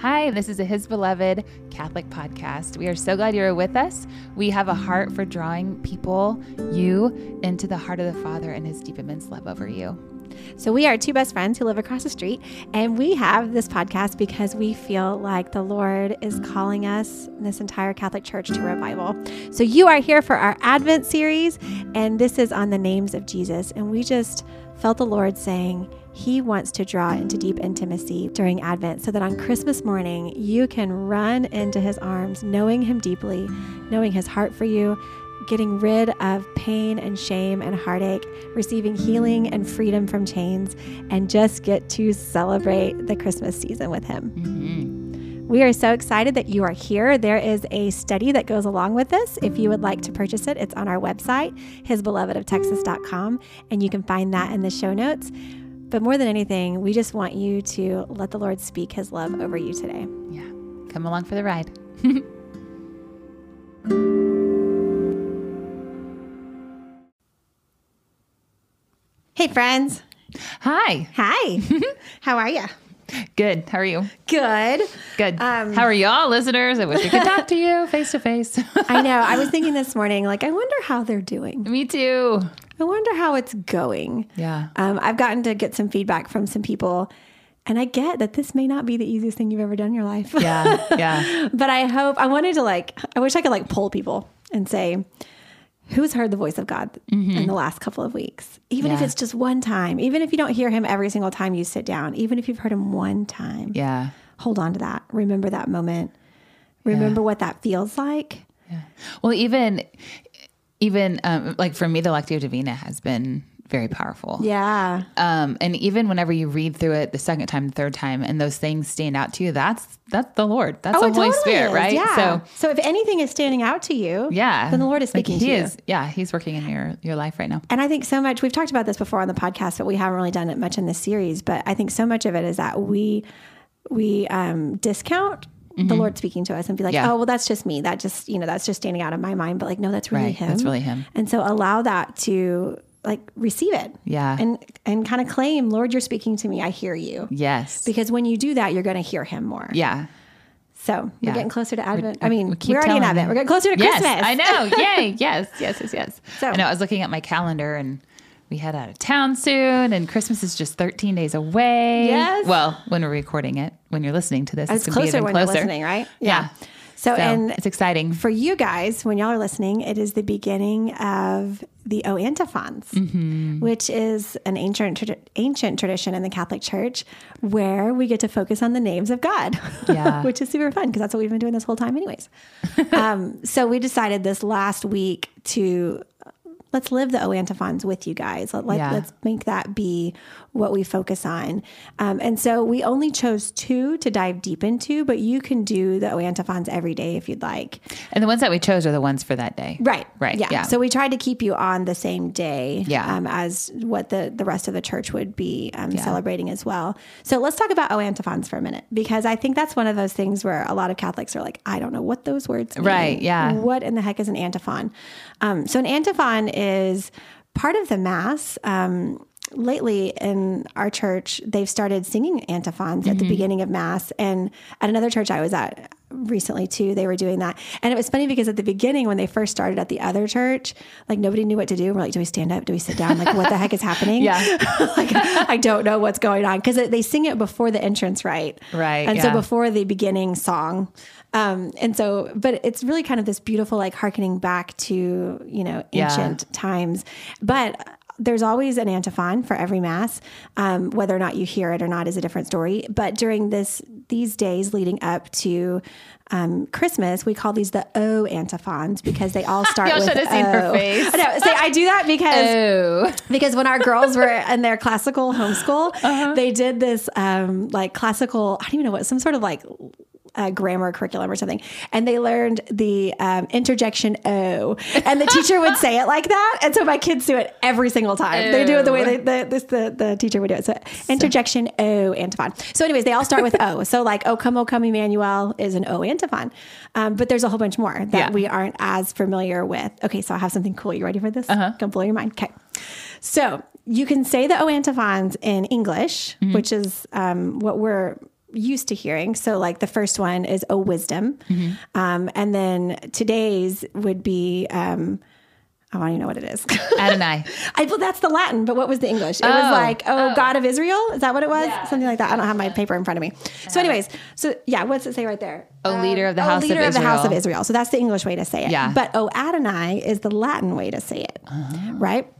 Hi, this is a His Beloved Catholic podcast. We are so glad you're with us. We have a heart for drawing people, you, into the heart of the Father and His deep, immense love over you. So, we are two best friends who live across the street, and we have this podcast because we feel like the Lord is calling us, this entire Catholic Church, to revival. So, you are here for our Advent series, and this is on the names of Jesus. And we just felt the Lord saying, he wants to draw into deep intimacy during Advent so that on Christmas morning you can run into His arms, knowing Him deeply, knowing His heart for you, getting rid of pain and shame and heartache, receiving healing and freedom from chains, and just get to celebrate the Christmas season with Him. Mm-hmm. We are so excited that you are here. There is a study that goes along with this. If you would like to purchase it, it's on our website, hisbelovedoftexas.com, and you can find that in the show notes. But more than anything, we just want you to let the Lord speak his love over you today. Yeah. Come along for the ride. hey, friends. Hi. Hi. How are you? Good. How are you? Good. Good. Um, how are y'all, listeners? I wish we could talk to you face to face. I know. I was thinking this morning, like, I wonder how they're doing. Me too. I wonder how it's going. Yeah. Um, I've gotten to get some feedback from some people, and I get that this may not be the easiest thing you've ever done in your life. Yeah. Yeah. but I hope, I wanted to like, I wish I could like poll people and say, who's heard the voice of God mm-hmm. in the last couple of weeks? Even yeah. if it's just one time, even if you don't hear him every single time you sit down, even if you've heard him one time. Yeah. Hold on to that. Remember that moment. Remember yeah. what that feels like. Yeah. Well, even even um, like for me, the Lectio Divina has been very powerful. Yeah. Um, and even whenever you read through it the second time, the third time, and those things stand out to you, that's that's the Lord. That's oh, the Holy totally Spirit, is. right? Yeah. So, so if anything is standing out to you, yeah, then the Lord is speaking like he to is, you. Yeah, He's working in your your life right now. And I think so much. We've talked about this before on the podcast, but we haven't really done it much in this series. But I think so much of it is that we we um, discount mm-hmm. the Lord speaking to us and be like, yeah. oh, well, that's just me. That just, you know, that's just standing out of my mind. But like, no, that's really right. him. That's really him. And so allow that to like receive it. Yeah. And and kind of claim, Lord, you're speaking to me. I hear you. Yes. Because when you do that, you're going to hear him more. Yeah. So we're getting closer to Advent. We, I mean, we are already in Advent. We're getting closer to yes, Christmas. I know. Yay. yes. Yes. Yes. Yes. So I know. I was looking at my calendar and we head out of town soon, and Christmas is just 13 days away. Yes. Well, when we're recording it, when you're listening to this, it's, it's closer when closer. you're listening, right? Yeah. yeah. So, so, and it's exciting for you guys when y'all are listening. It is the beginning of the O antiphons, mm-hmm. which is an ancient ancient tradition in the Catholic Church where we get to focus on the names of God, yeah. which is super fun because that's what we've been doing this whole time, anyways. um, so we decided this last week to let's live the O antiphons with you guys. Let, let, yeah. Let's make that be what we focus on. Um, and so we only chose two to dive deep into, but you can do the O antiphons every day if you'd like. And the ones that we chose are the ones for that day. Right. Right. Yeah. yeah. So we tried to keep you on the same day yeah. Um, as what the, the rest of the church would be um, yeah. celebrating as well. So let's talk about O antiphons for a minute, because I think that's one of those things where a lot of Catholics are like, I don't know what those words mean. Right. Yeah. What in the heck is an antiphon? Um, so an antiphon is part of the Mass. Um, lately in our church, they've started singing antiphons mm-hmm. at the mm-hmm. beginning of Mass. And at another church I was at recently too, they were doing that. And it was funny because at the beginning, when they first started at the other church, like nobody knew what to do. We're like, do we stand up? Do we sit down? Like, what the heck is happening? Yeah. like, I don't know what's going on because they sing it before the entrance, right? Right. And yeah. so before the beginning song. Um, and so, but it's really kind of this beautiful, like harkening back to, you know, ancient yeah. times. But there's always an antiphon for every mass. Um, whether or not you hear it or not is a different story. But during this these days leading up to um, Christmas, we call these the O antiphons because they all start with should have seen her face. I know. See, I do that because because when our girls were in their classical homeschool, uh-huh. they did this um, like classical. I don't even know what some sort of like uh, grammar curriculum or something, and they learned the um, interjection O, and the teacher would say it like that, and so my kids do it every single time. Ew. They do it the way they, the, this the the teacher would do it. So, interjection O antiphon. So, anyways, they all start with O. So, like O come O come Emmanuel is an O antiphon, um, but there's a whole bunch more that yeah. we aren't as familiar with. Okay, so I have something cool. You ready for this? Uh-huh. Gonna blow your mind. Okay, so you can say the O antiphons in English, mm-hmm. which is um, what we're used to hearing. So, like the first one is "O Wisdom," um, and then today's would be. Um, I don't even know what it is. Adonai. I well, that's the Latin, but what was the English? It Oh. was like, oh, Oh. God of Israel. Is that what it was? Yeah. Something like that. I don't have my paper in front of me. So, anyways, so yeah, what's it say right there? O leader of the oh, house of leader of, the house of Israel. Israel. So that's the English way to say it. Yeah. But O Adonai is the Latin way to say it, Uh-huh. right?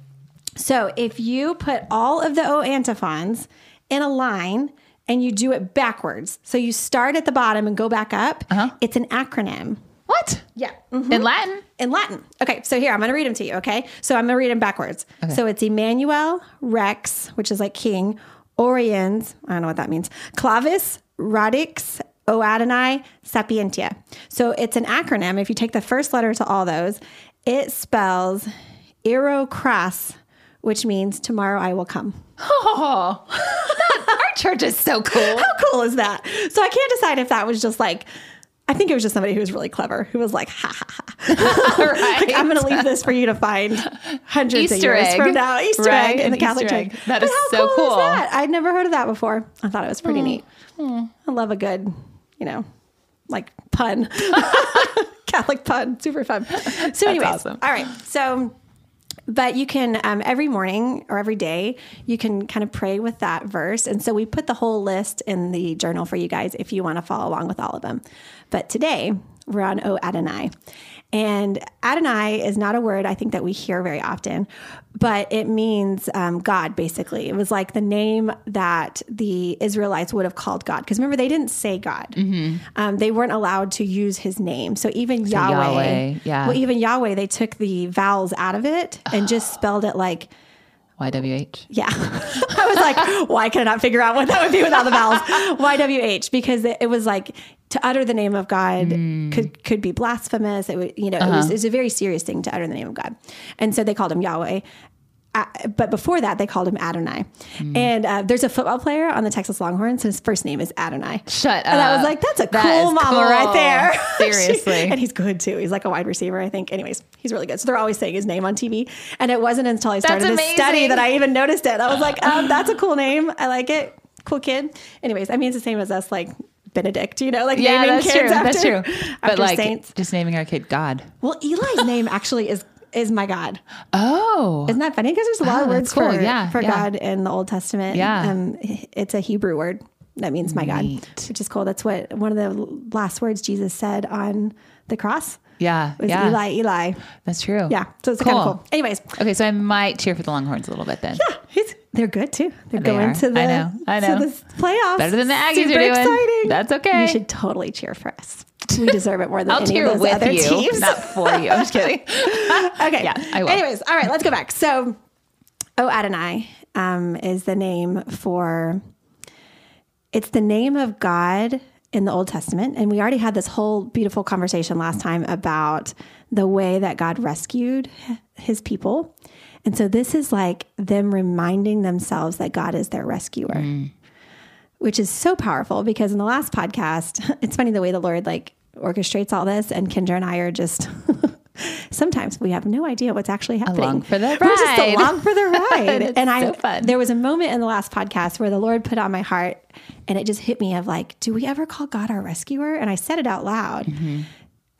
So if you put all of the O antiphons in a line and you do it backwards, so you start at the bottom and go back up, Uh-huh. it's an acronym. What? Yeah. In Latin? In Latin. Okay, so here, I'm going to read them to you, okay? So I'm going to read them backwards. So it's Emmanuel, Rex, which is like king, Oriens, I don't know what that means, Clavis, Radix, O Adonai, Sapientia. So it's an acronym. If you take the first letter to all those, it spells Ero Cras, which means tomorrow I will come. Oh, our church is so cool. How cool is that? So I can't decide if that was just like, I think it was just somebody who was really clever, who was like, ha ha ha. right. Like, I'm going to leave this for you to find hundreds of Easter years egg. from now. Easter Right, egg in the Catholic egg. Church. That But is so cool. cool. Is that? I'd never heard of that before. I thought it was pretty neat. Hmm. I love a good, you know, like pun, Catholic pun, super fun. So, anyways, awesome. all right. So, but you can um, every morning or every day you can kind of pray with that verse. And so we put the whole list in the journal for you guys if you want to follow along with all of them. But today we're on o adonai and adonai is not a word i think that we hear very often but it means um, god basically it was like the name that the israelites would have called god because remember they didn't say god um, they weren't allowed to use his name so even yahweh, Yahweh, yeah. well, even Yahweh, they took the vowels out of it and just spelled it like, YWH. yeah. I was like, why can I not figure out what that would be without the vowels? YWH, because it, it was like to utter the name of God could could be blasphemous. It would, you know, it, was, it was a very serious thing to utter the name of God. And so they called him Yahweh. Uh, but before that, they called him Adonai. And uh, there's a football player on the Texas Longhorns. His first name is Adonai. Shut up. And I was like, that's a That cool mama right there. Seriously. and he's good too. He's like a wide receiver, I think. Anyways, he's really good. So they're always saying his name on TV. And it wasn't until I started this study that I even noticed it. I was like, um, that's a cool name. I like it. Cool kid. Anyways, I mean, it's the same as us, like Benedict, you know, like Yeah, naming that's kids true. after, that's true. But like saints. just naming our kid God. Well, Eli's name actually is is my God. Oh. Isn't that funny? Because there's a lot Oh, of words cool. for, Yeah, for yeah. God in the Old Testament. Yeah. Um, it's a Hebrew word that means my God, Neat. which is cool. That's what one of the last words Jesus said on the cross yeah. was Yeah. Eli, Eli. That's true. Yeah. So it's kind of Cool. cool. Anyways, Okay, so I might cheer for the Longhorns a little bit then. Yeah, he's, they're good too. They're They going are. to the, I know. I know. To the playoffs. Better than the Aggies Super are doing. exciting. That's okay. You should totally cheer for us. We deserve it more than I'll any of those with other you, teams. not for you. I'm just kidding. okay. Yeah, I will. Anyways, all right, let's go back. So, O Adonai um, is the name for, it's the name of God in the Old Testament. And we already had this whole beautiful conversation last time about the way that God rescued his people. And so this is like them reminding themselves that God is their rescuer, which is so powerful because in the last podcast, it's funny the way the Lord like orchestrates all this. And Kendra and I are just. Sometimes we have no idea what's actually happening. Along for the We're just ride. along for the ride. And I, so fun. there was a moment in the last podcast where the Lord put on my heart, and it just hit me of like, do we ever call God our rescuer? And I said it out loud, Mm-hmm.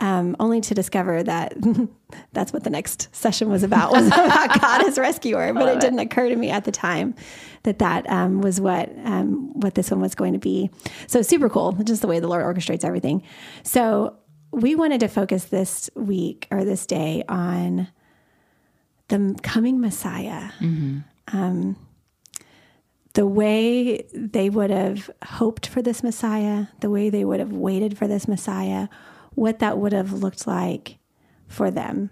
Um, only to discover that that's what the next session was about was about God as rescuer. But it didn't occur to me at the time that that um, was what um, what this one was going to be. So super cool, just the way the Lord orchestrates everything. So we wanted to focus this week or this day on the coming Messiah. Um, the way they would have hoped for this Messiah, the way they would have waited for this Messiah, what that would have looked like for them.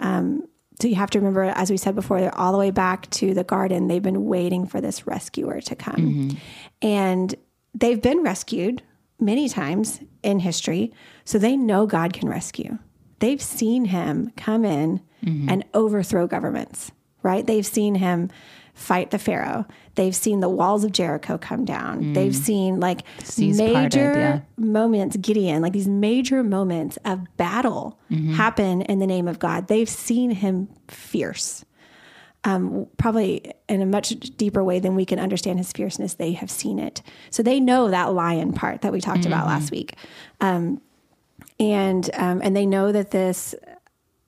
Um, so you have to remember, as we said before, they're all the way back to the garden. They've been waiting for this rescuer to come. And they've been rescued many times in history. So they know God can rescue. They've seen him come in and overthrow governments, right? They've seen him fight the Pharaoh. They've seen the walls of Jericho come down. They've seen like Seas major parted, yeah. moments, Gideon, like these major moments of battle happen in the name of God. They've seen him fierce. um, probably in a much deeper way than we can understand his fierceness. They have seen it, so they know that lion part that we talked about last week, um, and um, and they know that this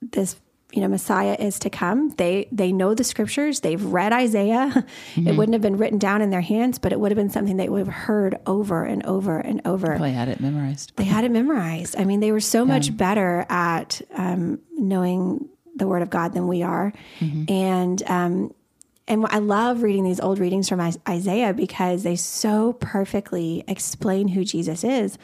this you know Messiah is to come. They they know the scriptures. They've read Isaiah. It wouldn't have been written down in their hands, but it would have been something they would have heard over and over and over. Probably had it memorized. They had it memorized. I mean, they were so much better at um, knowing the Word of God than we are, and um, and I love reading these old readings from Isaiah because they so perfectly explain who Jesus is.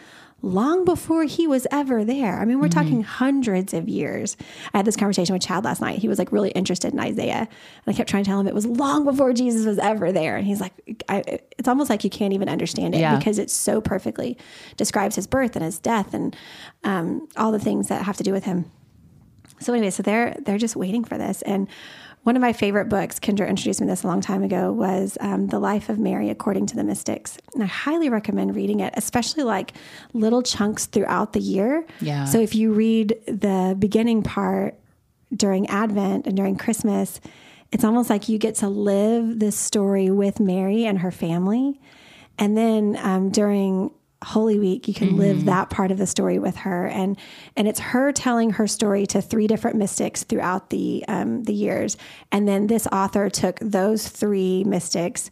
Long before he was ever there. I mean, we're talking hundreds of years. I had this conversation with Chad last night. He was like really interested in Isaiah. And I kept trying to tell him it was long before Jesus was ever there. And he's like, I, it's almost like you can't even understand it Yeah. because it so perfectly describes his birth and his death and um, all the things that have to do with him. So anyway, so they're they're just waiting for this. And one of my favorite books, Kendra introduced me this a long time ago, was um, The Life of Mary According to the Mystics. And I highly recommend reading it, especially like little chunks throughout the year. Yeah. So if you read the beginning part during Advent and during Christmas, it's almost like you get to live this story with Mary and her family. And then um, during Holy Week, you can live that part of the story with her, and and it's her telling her story to three different mystics throughout the um, the years, and then this author took those three mystics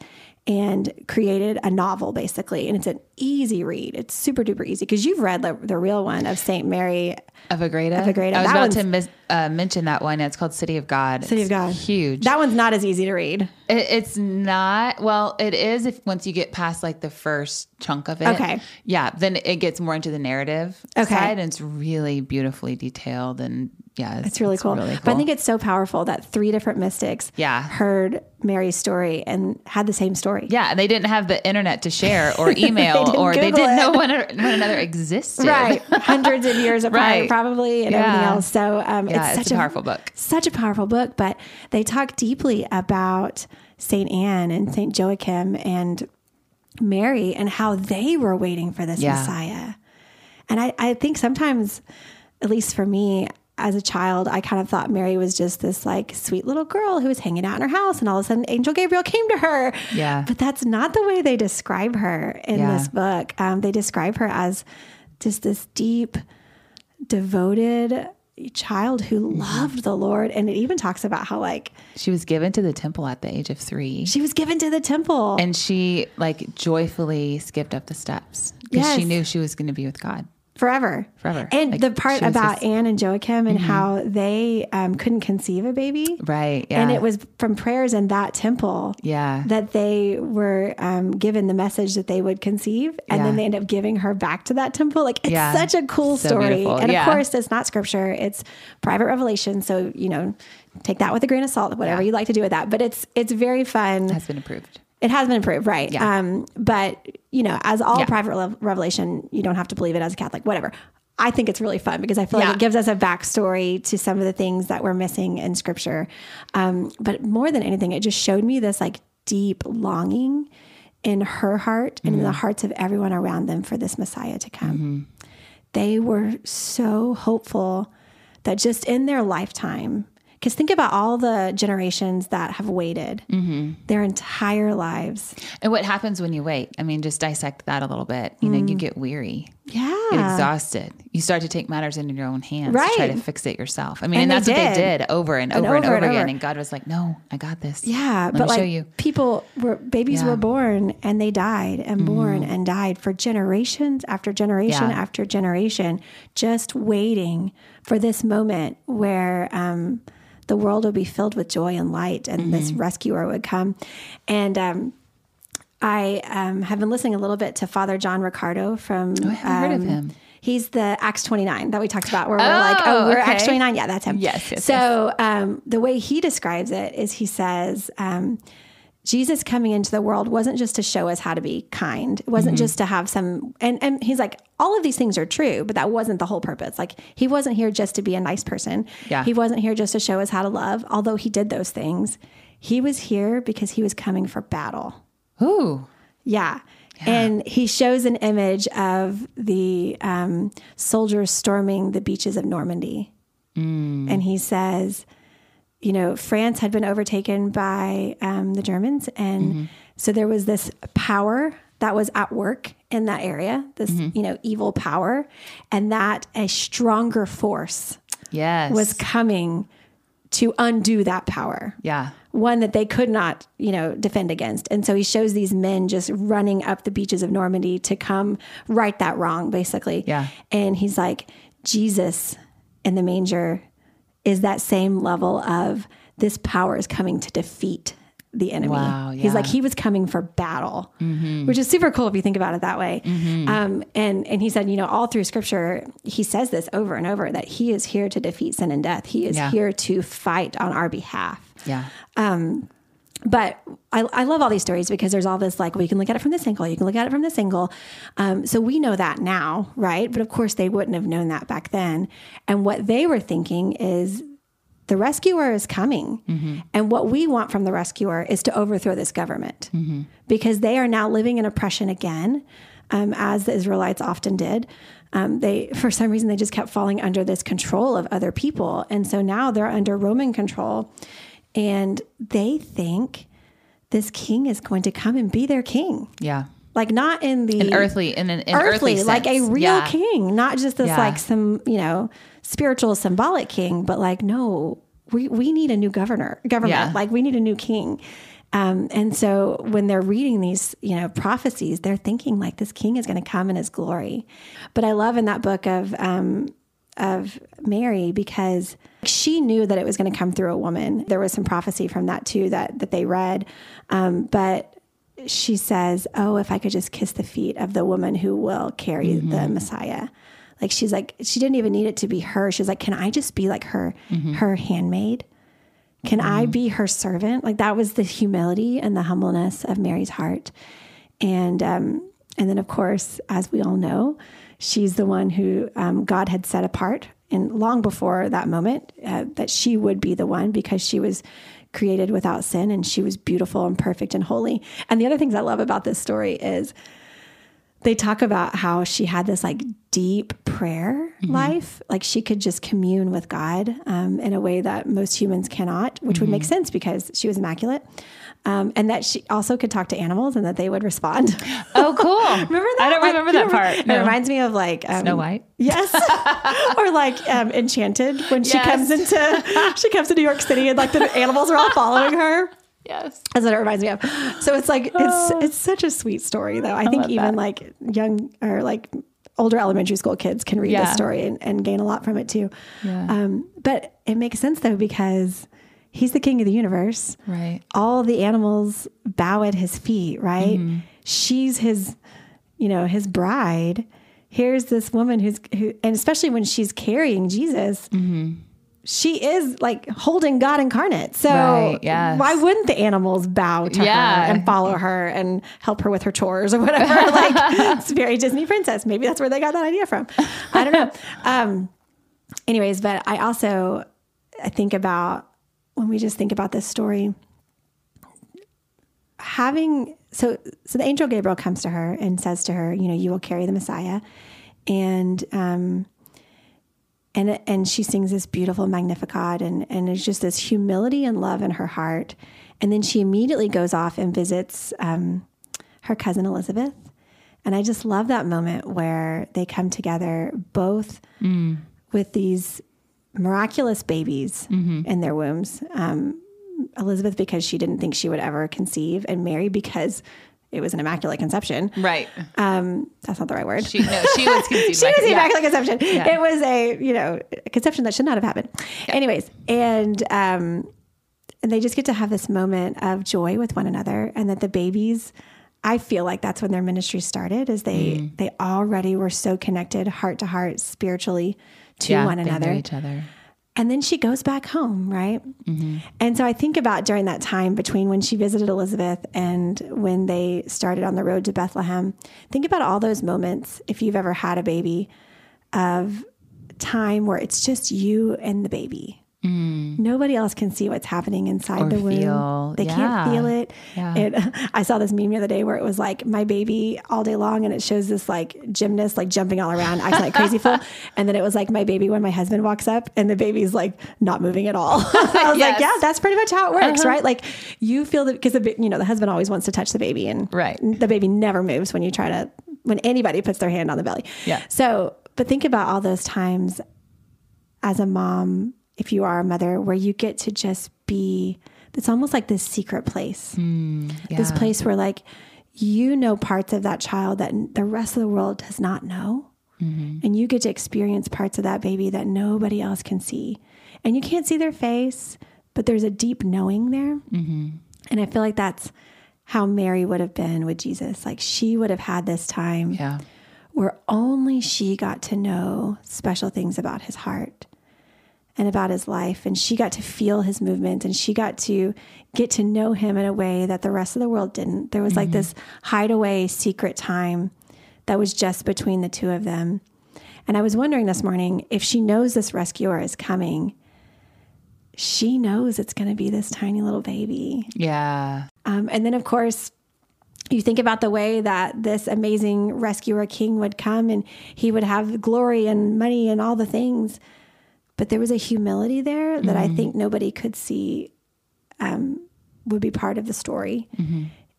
and created a novel basically, and it's an easy read. It's super duper easy because you've read the, the real one of Saint Mary Of Agreda. Of Agreda. I was That about to mis- uh, mention that one. It's called City of God. City It's of God. Huge. That one's not as easy to read. It, it's not. Well, it is if once you get past like the first chunk of it. Okay. Yeah. Then it gets more into the narrative Okay. side, and it's really beautifully detailed, and yeah, It's really cool. really, cool. But I think it's so powerful that three different mystics Yeah. heard Mary's story and had the same story. yeah, and they didn't have the internet to share or email, didn't or they didn't it. know one, one another existed. Right. Hundreds of years apart, Right. probably, and Yeah. everything else. So um, Yeah, it's it's such a powerful book. Such a powerful book. But they talk deeply about St. Anne and St. Joachim and Mary and how they were waiting for this Yeah. Messiah. And I, I think sometimes, at least for me, as a child, I kind of thought Mary was just this like sweet little girl who was hanging out in her house, and all of a sudden, Angel Gabriel came to her. Yeah. But that's not the way they describe her in Yeah. this book. Um, they describe her as just this deep, devoted child who Mm-hmm. loved the Lord. And it even talks about how, like, She was given to the temple at the age of three. she was given to the temple. and she like joyfully skipped up the steps because she knew she was going to be with God. Forever. Forever. And Like, the part about just- Mm-hmm. Anne and Joachim and how they um, couldn't conceive a baby. Right. Yeah. And it was from prayers in that temple Yeah. that they were um, given the message that they would conceive. And then they end up giving her back to that temple. Like, it's Yeah. such a cool So story. beautiful. And Yeah. of course, it's not scripture, it's private revelation. So, you know, take that with a grain of salt, whatever Yeah. you like to do with that. But it's it's very fun. has been approved. It has been approved, right? Yeah. Um, but you know, as all Yeah. private rev- revelation, you don't have to believe it as a Catholic, whatever. I think it's really fun because I feel Yeah. like it gives us a backstory to some of the things that we're missing in Scripture. Um, but more than anything, it just showed me this like deep longing in her heart and in Mm-hmm. the hearts of everyone around them for this Messiah to come. They were so hopeful that just in their lifetime, because think about all the generations that have waited Mm-hmm. their entire lives. And what happens when you wait? I mean, just dissect that a little bit. You know, you get weary, Yeah. get exhausted. You start to take matters into your own hands to try to fix it yourself. I mean, And and, that's what they did. did over and, over, over and over, and again. over. And God was like, "No, I got this. Yeah, Let but me like show you." people were babies Yeah. Were born and they died and born and died for generations after generation Yeah. after generation, just waiting for this moment where um, the world would be filled with joy and light, and this Mm-hmm. rescuer would come. And um, I um, have been listening a little bit to Father John Riccardo from. Oh, I haven't heard of um, him. He's the Acts 29 that we talked about, where we're like, oh, Oh, we're okay. Acts 29. Yeah, that's him. Yes, yes, So um, the way he describes it is he says, um, Jesus coming into the world wasn't just to show us how to be kind. It Mm-hmm. wasn't just to have some, and, and he's like, all of these things are true, but that wasn't the whole purpose. Like, he wasn't here just to be a nice person. Yeah. He wasn't here just to show us how to love, although he did those things. He was here because he was coming for battle. Ooh, Yeah. And he shows an image of the um, soldiers storming the beaches of Normandy. And he says, you know, France had been overtaken by um, the Germans. And so there was this power that was at work in that area, this, you know, evil power, and that a stronger force Yes. was coming to undo that power yeah. one that they could not, you know, defend against. And so he shows these men just running up the beaches of Normandy to come right that wrong, basically. Yeah. And he's like, Jesus in the manger is that same level of this power is coming to defeat the enemy. Wow, He's like he was coming for battle, mm-hmm. which is super cool if you think about it that way. Mm-hmm. Um, and and he said, you know, all through Scripture, he says this over and over that he is here to defeat sin and death. He is Yeah. here to fight on our behalf Yeah. Um, but I, I love all these stories because there's all this like, well, you can look at it from this angle, you can look at it from this angle. Um, so we know that now, right? But of course, they wouldn't have known that back then. And what they were thinking is the rescuer is coming. And what we want from the rescuer is to overthrow this government because they are now living in oppression again, um, as the Israelites often did. Um, they, for some reason, they just kept falling under this control of other people. And so now they're under Roman control and they think this king is going to come and be their king. Yeah. Like not in the An earthly, in an in earthly, earthly, like a real Yeah. king, not just this Yeah. like some, you know, spiritual symbolic king, but like, no, we, we need a new governor, government. Yeah. Like we need a new king. Um, and so when they're reading these, you know, prophecies, they're thinking like this king is going to come in his glory. But I love in that book of, um, of Mary because she knew that it was going to come through a woman. There was some prophecy from that too that that they read, um, but she says, "Oh, if I could just kiss the feet of the woman who will carry the Messiah." Like she's like she didn't even need it to be her. She's like, "Can I just be like her her handmaid? Can I be her servant?" Like that was the humility and the humbleness of Mary's heart. And um, and then of course, as we all know, she's the one who um, God had set apart, and long before that moment, uh, that she would be the one because she was created without sin and she was beautiful and perfect and holy. And the other things I love about this story is they talk about how she had this like deep prayer life. Like she could just commune with god um, in a way that most humans cannot which would make sense because she was immaculate um, and that she also could talk to animals and that they would respond Oh, cool. remember that I don't remember that part. it reminds me of like um, Snow White. yes or like um, enchanted when she Yes. comes into she comes to new york city and like the animals are all following her Yes. that's what it reminds me of. So it's like it's it's such a sweet story though. I think even that. like young or like older elementary school kids can read Yeah. this story and, and gain a lot from it too. Yeah. Um, but it makes sense though because he's the king of the universe. Right. All the animals bow at his feet, right? Mm-hmm. She's his, you know, his bride. Here's this woman who's who, and especially when she's carrying Jesus, Mm-hmm. she is like holding God incarnate. So Right, yes. why wouldn't the animals bow to Yeah. her and follow her and help her with her chores or whatever? like it's very Disney princess. Maybe that's where they got that idea from. I don't know. Um, anyways, but I also I think about when we just think about this story, having so so the angel Gabriel comes to her and says to her, you know, you will carry the Messiah, and um, and and she sings this beautiful Magnificat, and and there's just this humility and love in her heart, and then she immediately goes off and visits um, her cousin Elizabeth, and I just love that moment where they come together, both with these miraculous babies in their wombs. Um, Elizabeth because she didn't think she would ever conceive, and Mary because it was an immaculate conception. Right. Um, that's not the right word. She no, she was conceived. She was the yeah. immaculate conception. Yeah. It was a you know a conception that should not have happened. Anyways, and um, and they just get to have this moment of joy with one another, and that the babies. I feel like that's when their ministry started. Is they Mm. they already were so connected, heart to heart, spiritually to Yeah, one another. each other. And then she goes back home, right? Mm-hmm. And so I think about during that time between when she visited Elizabeth and when they started on the road to Bethlehem. Think about all those moments, if you've ever had a baby, of time where it's just you and the baby. Mm. Nobody else can see what's happening inside Or the womb. feel- they yeah. can't feel it. Yeah. It, I saw this meme the other day where it was like my baby all day long, and it shows this like gymnast like jumping all around, acting like crazy fool. And then it was like my baby when my husband walks up, and the baby's like not moving at all. I was Yes. like, yeah, that's pretty much how it works, uh-huh. right? Like you feel that because the you know the husband always wants to touch the baby, and Right. the baby never moves when you try to when anybody puts their hand on the belly. Yeah. So, but think about all those times as a mom, if you are a mother, where you get to just be, it's almost like this secret place, this Hmm, Yeah. place where like you know parts of that child that the rest of the world does not know. Mm-hmm. And you get to experience parts of that baby that nobody else can see. And you can't see their face, but there's a deep knowing there. Mm-hmm. And I feel like that's how Mary would have been with Jesus. Like she would have had this time Yeah. where only she got to know special things about his heart and about his life. And she got to feel his movement and she got to get to know him in a way that the rest of the world didn't. There was like this hideaway secret time that was just between the two of them. And I was wondering this morning if she knows this rescuer is coming, she knows it's going to be this tiny little baby. Yeah. Um, and then, of course, you think about the way that this amazing rescuer king would come and he would have glory and money and all the things. But there was a humility there that I think nobody could see um, would be part of the story.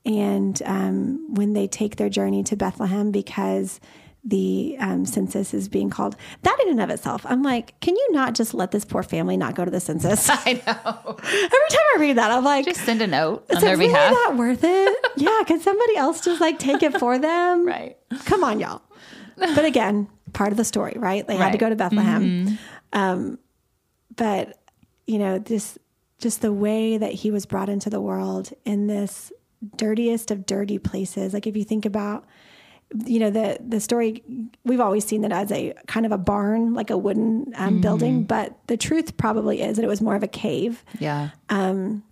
And um, when they take their journey to Bethlehem, because the um, census is being called, that in and of itself, I'm like, can you not just let this poor family not go to the census? I know. Every time I read that, I'm like, Just send a note is on it their really behalf. that worth it? yeah, can somebody else just like take it for them? Right. Come on, y'all. But again, part of the story, right? They had to go to Bethlehem. Um, but you know, this just the way that he was brought into the world in this dirtiest of dirty places. Like if you think about you know the the story we've always seen it as a kind of a barn like a wooden um, building but the truth probably is that it was more of a cave Yeah. and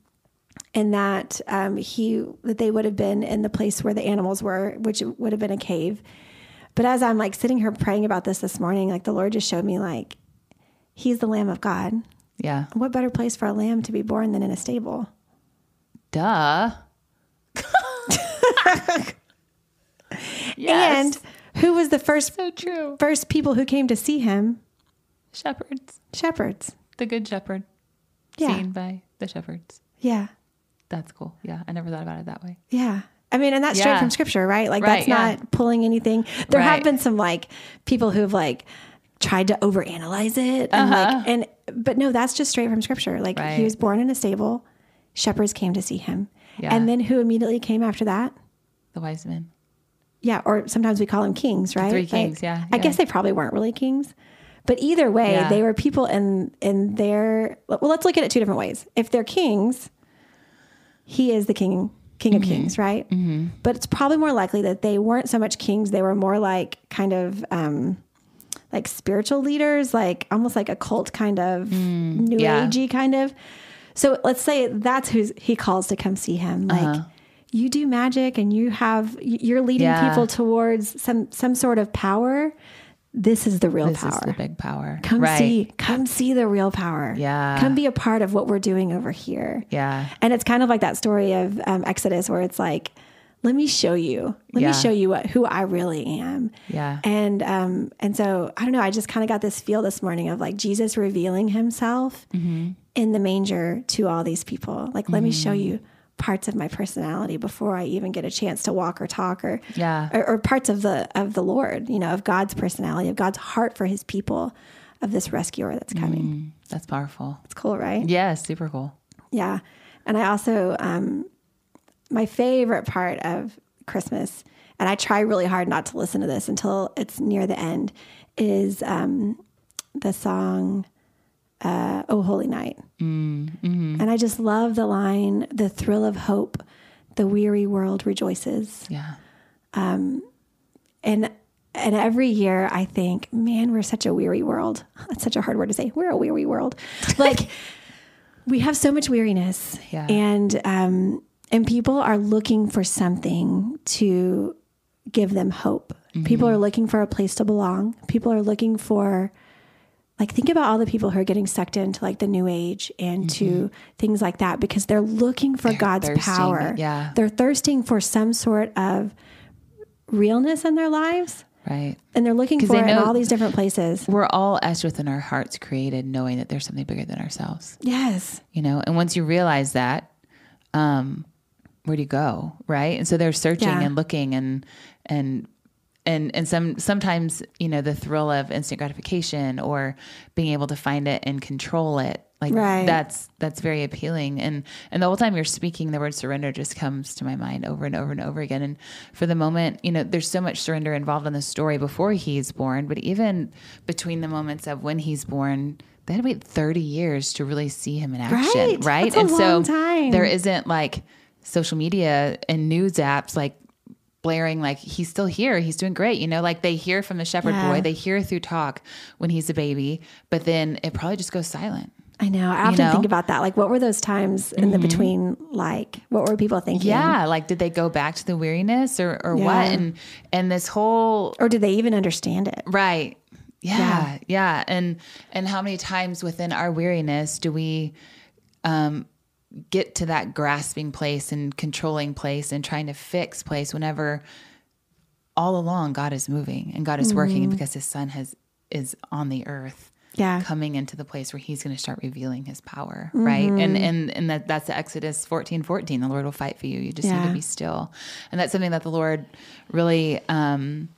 that um, he that they would have been in the place where the animals were, which would have been a cave. But as I'm like sitting here praying about this this morning, like the Lord just showed me like he's the Lamb of God. Yeah. What better place for a lamb to be born than in a stable? Duh. yes. And who was the first so true. first people who came to see him? Shepherds. Shepherds. The good shepherd. Yeah. Seen by the shepherds. Yeah. That's cool. Yeah. I never thought about it that way. Yeah. I mean, and that's straight from scripture, right? Like Right, that's yeah. not pulling anything. There have been some like people who've like tried to overanalyze it and like and but no, that's just straight from scripture. Like Uh-huh. Right. he was born in a stable, shepherds came to see him. Yeah. And then who immediately came after that? The wise men. Yeah, or sometimes we call them kings, right? three Like, kings, yeah, I guess they probably weren't really kings. But either way, Yeah. they were people in in their well, let's look at it two different ways. If they're kings, he is the king king of Mm-hmm. kings, right? But it's probably more likely that they weren't so much kings, they were more like kind of um like spiritual leaders, like almost like a cult kind of new Mm, yeah. agey kind of. So let's say that's who he calls to come see him. Like Uh-huh. you do magic and you have you're leading Yeah. people towards some some sort of power. This is the real This power. This is the big power. come right. see, come see the real power. Yeah. Come be a part of what we're doing over here. Yeah. And it's kind of like that story of um, Exodus where it's like, let me show you, let Yeah. me show you what, who I really am. Yeah. And, um, and so I don't know, I just kind of got this feel this morning of like Jesus revealing himself Mm-hmm. in the manger to all these people. Like, let me show you parts of my personality before I even get a chance to walk or talk or, Yeah. or, or parts of the, of the Lord, you know, of God's personality, of God's heart for his people, of this rescuer that's coming. Mm, that's powerful. It's cool, right? Yeah. Super cool. Yeah. And I also, um, my favorite part of Christmas, and I try really hard not to listen to this until it's near the end, is um, the song uh, Oh Holy Night. And I just love the line, the thrill of hope, the weary world rejoices. Yeah. And and every year I think, man, we're such a weary world. That's such a hard word to say. We're a weary world. Like we have so much weariness. Yeah. And um and people are looking for something to give them hope. People are looking for a place to belong. People are looking for like think about all the people who are getting sucked into like the new age and to things like that because they're looking for Mm-hmm. They're God's thirsting, power. yeah. They're thirsting for some sort of realness in their lives Right. and they're looking for they it in all these different places. We're all as within our hearts created knowing that there's something bigger than ourselves. Yes. you know and once you realize that um where do you go right and so they're searching Yeah. and looking and and and and some sometimes you know the thrill of instant gratification or being able to find it and control it like Right. that's that's very appealing and and the whole time you're speaking the word surrender just comes to my mind over and over and over again and for the moment you know there's so much surrender involved in the story before he's born but even between the moments of when he's born they had to wait 30 years to really see him in action Right. right, and long so time. there isn't like social media and news apps like blaring like he's still here he's doing great you know like they hear from the shepherd Yeah. boy they hear through talk when he's a baby but then it probably just goes silent I know. I often know? Mm-hmm. think about that. Like, what were those times in the between? Like, what were people thinking? yeah like did they go back to the weariness or or Yeah. what and and this whole Or did they even understand it? Right. Yeah, yeah. And and how many times within our weariness do we um get to that grasping place and controlling place and trying to fix place whenever all along God is moving and God is working because his son has is on the earth Yeah. coming into the place where he's going to start revealing his power right? And and and that that's the exodus 14 14 the lord will fight for you you just need to be still. And that's something that the lord really um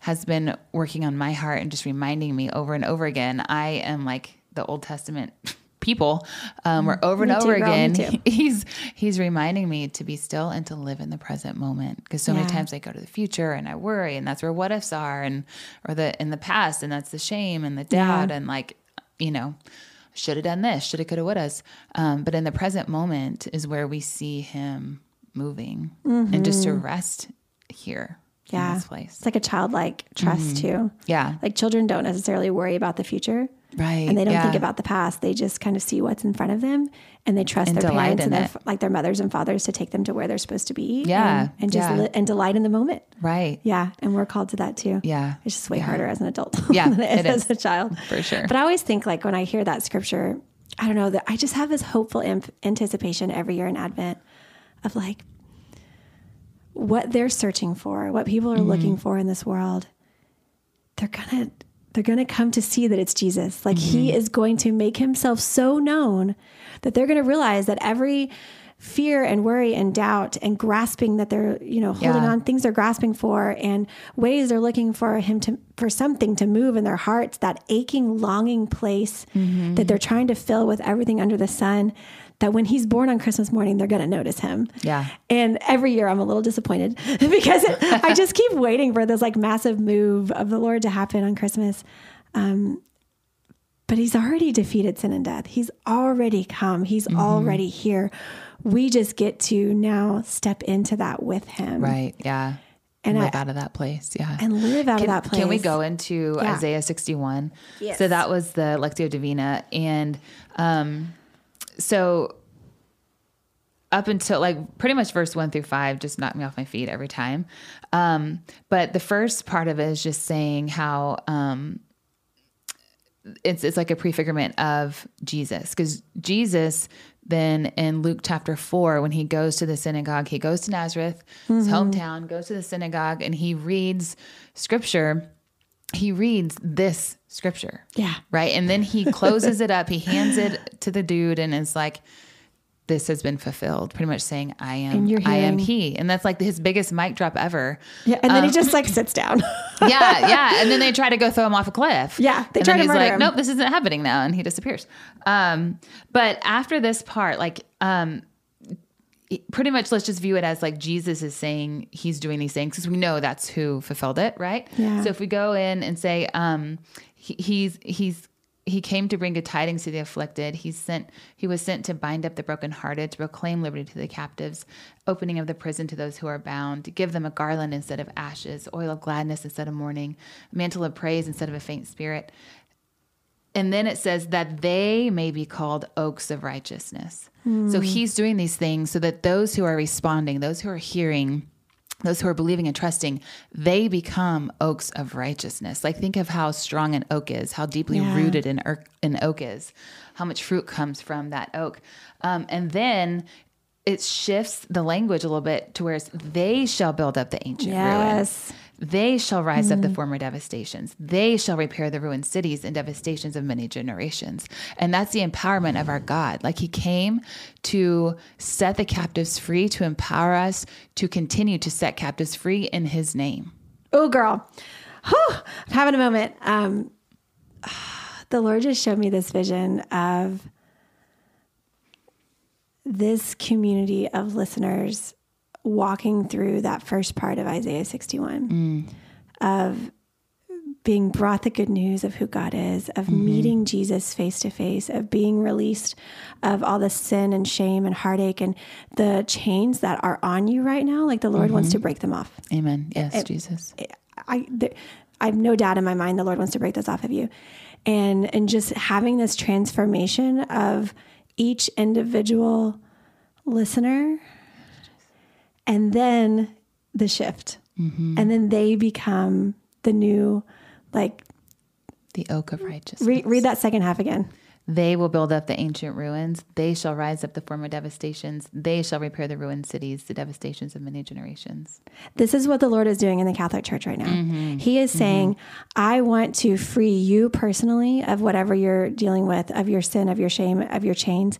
has been working on my heart and just reminding me over and over again. I am like the old testament people um where over and Me too, over girl, me again too. he's he's reminding me to be still and to live in the present moment because so many times I go to the future and I worry and that's where what ifs are and or the in the past and that's the shame and the doubt Yeah. and like you know should have done this should have could have would have um, but in the present moment is where we see him moving and just to rest here Mm-hmm. Yeah. in this place It's like a childlike trust too. yeah Like children don't necessarily worry about the future. Right And they don't yeah. think about the past. They just kind of see what's in front of them and they trust And their parents and their, like their mothers and fathers to take them to where they're supposed to be. Yeah, And, and just yeah. li- and delight in the moment. right Yeah. And we're called to that too. yeah It's just way Yeah. harder as an adult Yeah, than it it is as a child. for sure But I always think like when I hear that scripture, I don't know that I just have this hopeful imp- anticipation every year in Advent of like what they're searching for, what people are mm-hmm. looking for in this world. They're gonna they're gonna come to see that it's Jesus. Like he mm-hmm. is going to make himself so known that they're gonna realize that every fear and worry and doubt and grasping that they're you know holding Yeah. on things they're grasping for and ways they're looking for him to for something to move in their hearts that aching longing place mm-hmm. that they're trying to fill with everything under the sun that when he's born on christmas morning they're going to notice him. Yeah. and every year i'm a little disappointed because it, i just keep waiting for this like massive move of the lord to happen on christmas. Um, but he's already defeated sin and death. He's already come. He's already here. We just get to now step into that with him. Right. Yeah. And live I- out of that place. Yeah. And live out can, of that place Can we go into Yeah. Isaiah 61? Yes. So that was the Lectio Divina. And um, so up until like pretty much verse one through five just knocked me off my feet every time. Um, but the first part of it is just saying how um, it's it's like a prefigurement of Jesus. Because Jesus then in Luke chapter four when he goes to the synagogue he goes to Nazareth his hometown goes to the synagogue and he reads scripture. He reads this scripture Yeah. right and then he closes it up he hands it to the dude and is like this has been fulfilled pretty much saying I am I am he and that's like his biggest mic drop ever yeah and then he just like sits down yeah, yeah. And then they try to go throw him off a cliff. Yeah, they and try to he's murder like, him. nope, this isn't happening now, and he disappears. Um, but after this part, like, um, pretty much, let's just view it as like Jesus is saying he's doing these things because we know that's who fulfilled it, right? Yeah. So if we go in and say, um, he, he's he's he came to bring good tidings to the afflicted. He sent he was sent to bind up the brokenhearted, to proclaim liberty to the captives, opening of the prison to those who are bound, to give them a garland instead of ashes, oil of gladness instead of mourning, mantle of praise instead of a faint spirit. And then it says that they may be called oaks of righteousness. So hmm. he's doing these things so that those who are responding, those who are hearing, those who are believing and trusting, they become oaks of righteousness. Like think of how strong an oak is, how deeply Yeah. rooted an, oak- an oak is, how much fruit comes from that oak. Um, and then it shifts the language a little bit to where it's, they shall build up the ancient ruins. They shall rise up the former devastations. They shall repair the ruined cities and devastations of many generations. And that's the empowerment of our God. Like he came to set the captives free, to empower us to continue to set captives free in his name. Oh, girl. Whew, I'm having a moment. Um, the Lord just showed me this vision of this community of listeners walking through that first part of Isaiah 61 mm. of being brought the good news of who God is, of mm-hmm. meeting Jesus face to face, of being released of all the sin and shame and heartache and the chains that are on you right now. Like the Lord wants to mm-hmm. break them off. Amen. Yes, Jesus. I there, I have no doubt in my mind the Lord wants to break those off of you, and and just having this transformation of each individual listener, and then the shift, mm-hmm. and then they become the new. Like The oak of righteousness. read read that second half again. They will build up the ancient ruins. They shall rise up the former devastations. They shall repair the ruined cities, the devastations of many generations. This is what the Lord is doing in the Catholic Church right now. Mm-hmm. He is saying, mm-hmm. I want to free you personally of whatever you're dealing with, of your sin, of your shame, of your chains.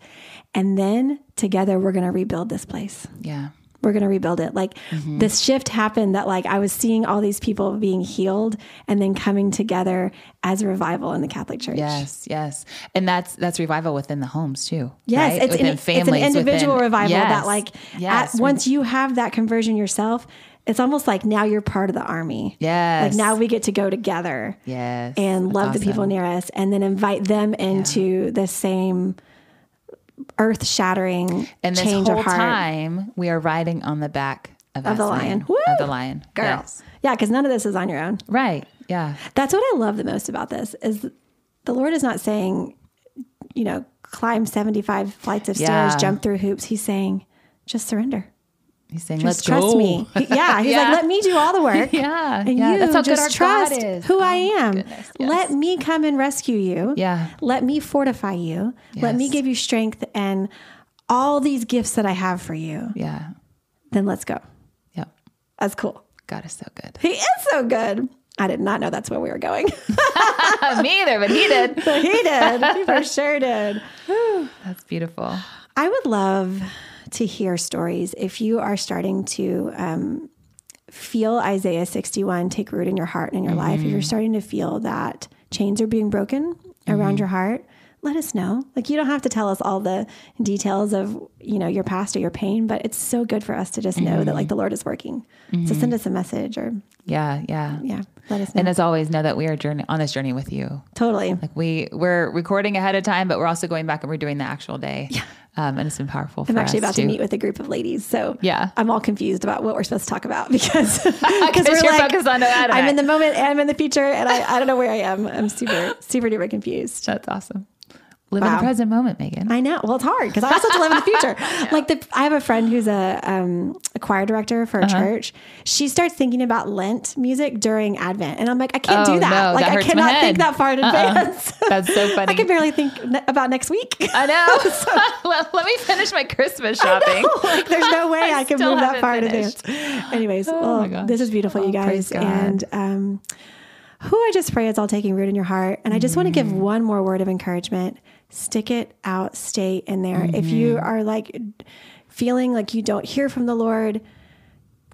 And then together we're going to rebuild this place. Yeah. We're going to rebuild it. Like mm-hmm. this shift happened that like I was seeing all these people being healed and then coming together as a revival in the Catholic Church. Yes, yes, and that's that's revival within the homes too. Yes, right? it's, within an, it's an individual within- revival Yes, that like yes, at, once you have that conversion yourself, it's almost like now you're part of the army. Yes. Like now we get to go together yes, and love the people near us and then invite them into the same earth shattering And this change whole of heart time, we are riding on the back of, of the Aslan, lion. Of the lion, girls. Yeah, because none of this is on your own. Right. Yeah. That's what I love the most about this is the Lord is not saying, you know, climb 75 flights of Yeah. stairs, jump through hoops. He's saying, just surrender. He's saying, Just "Let's trust me. Yeah. He's Yeah. like, let me do all the work. Yeah, And yeah. you That's how good just trust is. who Oh, I am. goodness, yes. Let me come and rescue you. Yeah. Let me fortify you. Let me give you strength and all these gifts that I have for you. Yeah. Then let's go. Yep. That's cool. God is so good. He is so good. I did not know that's where we were going. Me either, but he did. he did. He for sure did. That's beautiful. I would love to hear stories if you are starting to um, feel Isaiah 61 take root in your heart and in your life. If you're starting to feel that chains are being broken around your heart, let us know. Like you don't have to tell us all the details of, you know, your past or your pain, but it's so good for us to just know that like the Lord is working. So send us a message or Yeah. Yeah. yeah, let us know. And as always, know that we are journey on this journey with you. totally. Like we we're recording ahead of time, but we're also going back and we're doing the actual day. Yeah. Um, and it's been powerful. I'm actually about too. to meet with a group of ladies, so Yeah. I'm all confused about what we're supposed to talk about because because you're like, focused on. I'm in the moment and I'm in the future, and I, I don't know where I am. I'm super super duper confused. That's awesome. Live in the present moment, Megan. I know. Well, it's hard because I also have to live in the future. Like the, I have a friend who's a, um, a choir director for a Uh-huh. church. She starts thinking about Lent music during Advent, and I'm like, I can't Oh, do that. no, like that I cannot think that far in advance. That's so funny. I can barely think ne- about next week. I know. let, let me finish my Christmas shopping. like there's no way I, can move that far in advance. Anyways, Oh well, this is beautiful, you Oh, guys. And um, who I just pray it's all taking root in your heart. And I just want to give Mm. one more word of encouragement. Stick it out, stay in there. If you Mm-hmm. are like feeling like you don't hear from the Lord,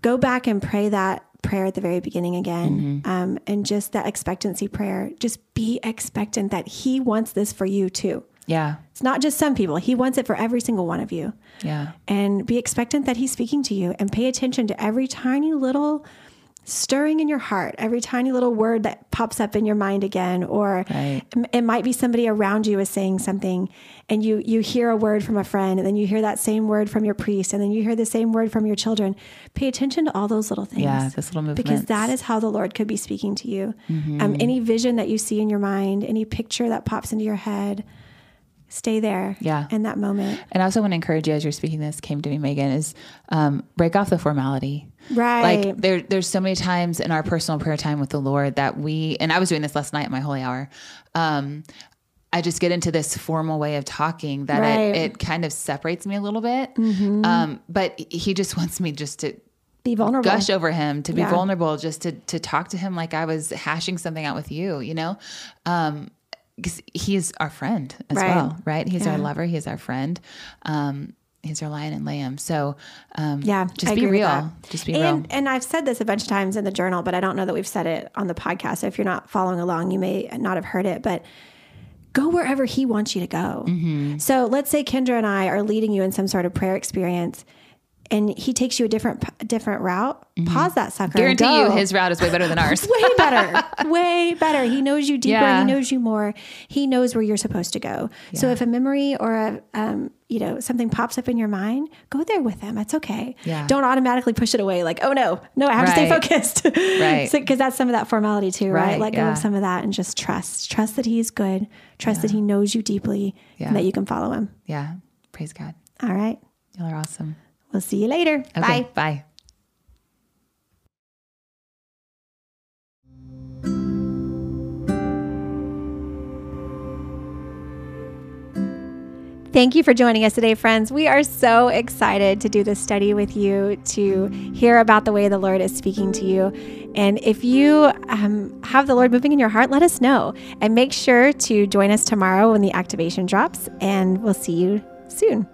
go back and pray that prayer at the very beginning again. Mm-hmm. Um, and just that expectancy prayer. Just be expectant that He wants this for you too. Yeah. It's not just some people, He wants it for every single one of you Yeah. and be expectant that he's speaking to you and pay attention to every tiny little stirring in your heart, every tiny little word that pops up in your mind again or Right. it- might be somebody around you is saying something and you you hear a word from a friend and then you hear that same word from your priest and then you hear the same word from your children. Pay attention to all those little things. Yeah, those little Because that is how the Lord could be speaking to you. Um, any vision that you see in your mind, any picture that pops into your head, stay there Yeah. in that moment. And I also want to encourage you as you're speaking this came to me, Megan, is um, break off the formality. Right. Like there, there's so many times in our personal prayer time with the Lord that we, and I was doing this last night at my holy hour. Um, I just get into this formal way of talking that Right. it, it kind of separates me a little bit. Um, but he just wants me just to Be vulnerable. gush over him, to be Yeah. vulnerable, just to to talk to him like I was hashing something out with you, you know? Um because he's our friend as Right. well, right? He's our lover, he's our friend. Um he's our lion and lamb. So um Yeah, just I be real. Just be and, real. And I've said this a bunch of times in the journal, but I don't know that we've said it on the podcast. So if you're not following along, you may not have heard it, but go wherever he wants you to go. Mm-hmm. So let's say Kendra and I are leading you in some sort of prayer experience and he takes you a different different route. Pause that sucker. Mm-hmm. Guarantee you go. his route is way better than ours. way better, way better. He knows you deeper. Yeah. He knows you more. He knows where you're supposed to go. So if a memory or a, um, you know, something pops up in your mind, go there with him. It's okay. Yeah. Don't automatically push it away. Like, oh no, no, I have to stay focused. Right. Because that's some of that formality too, right? Right, Let go yeah. of some of that and just trust. Trust that he's good. Trust that he knows you deeply Yeah. and that you can follow him. yeah. Praise God. All right. Y'all are awesome. We'll see you later. Okay. Bye. Bye. Thank you for joining us today, friends. We are so excited to do this study with you, to hear about the way the Lord is speaking to you. And if you um, have the Lord moving in your heart, let us know. And make sure to join us tomorrow when the activation drops, and we'll see you soon.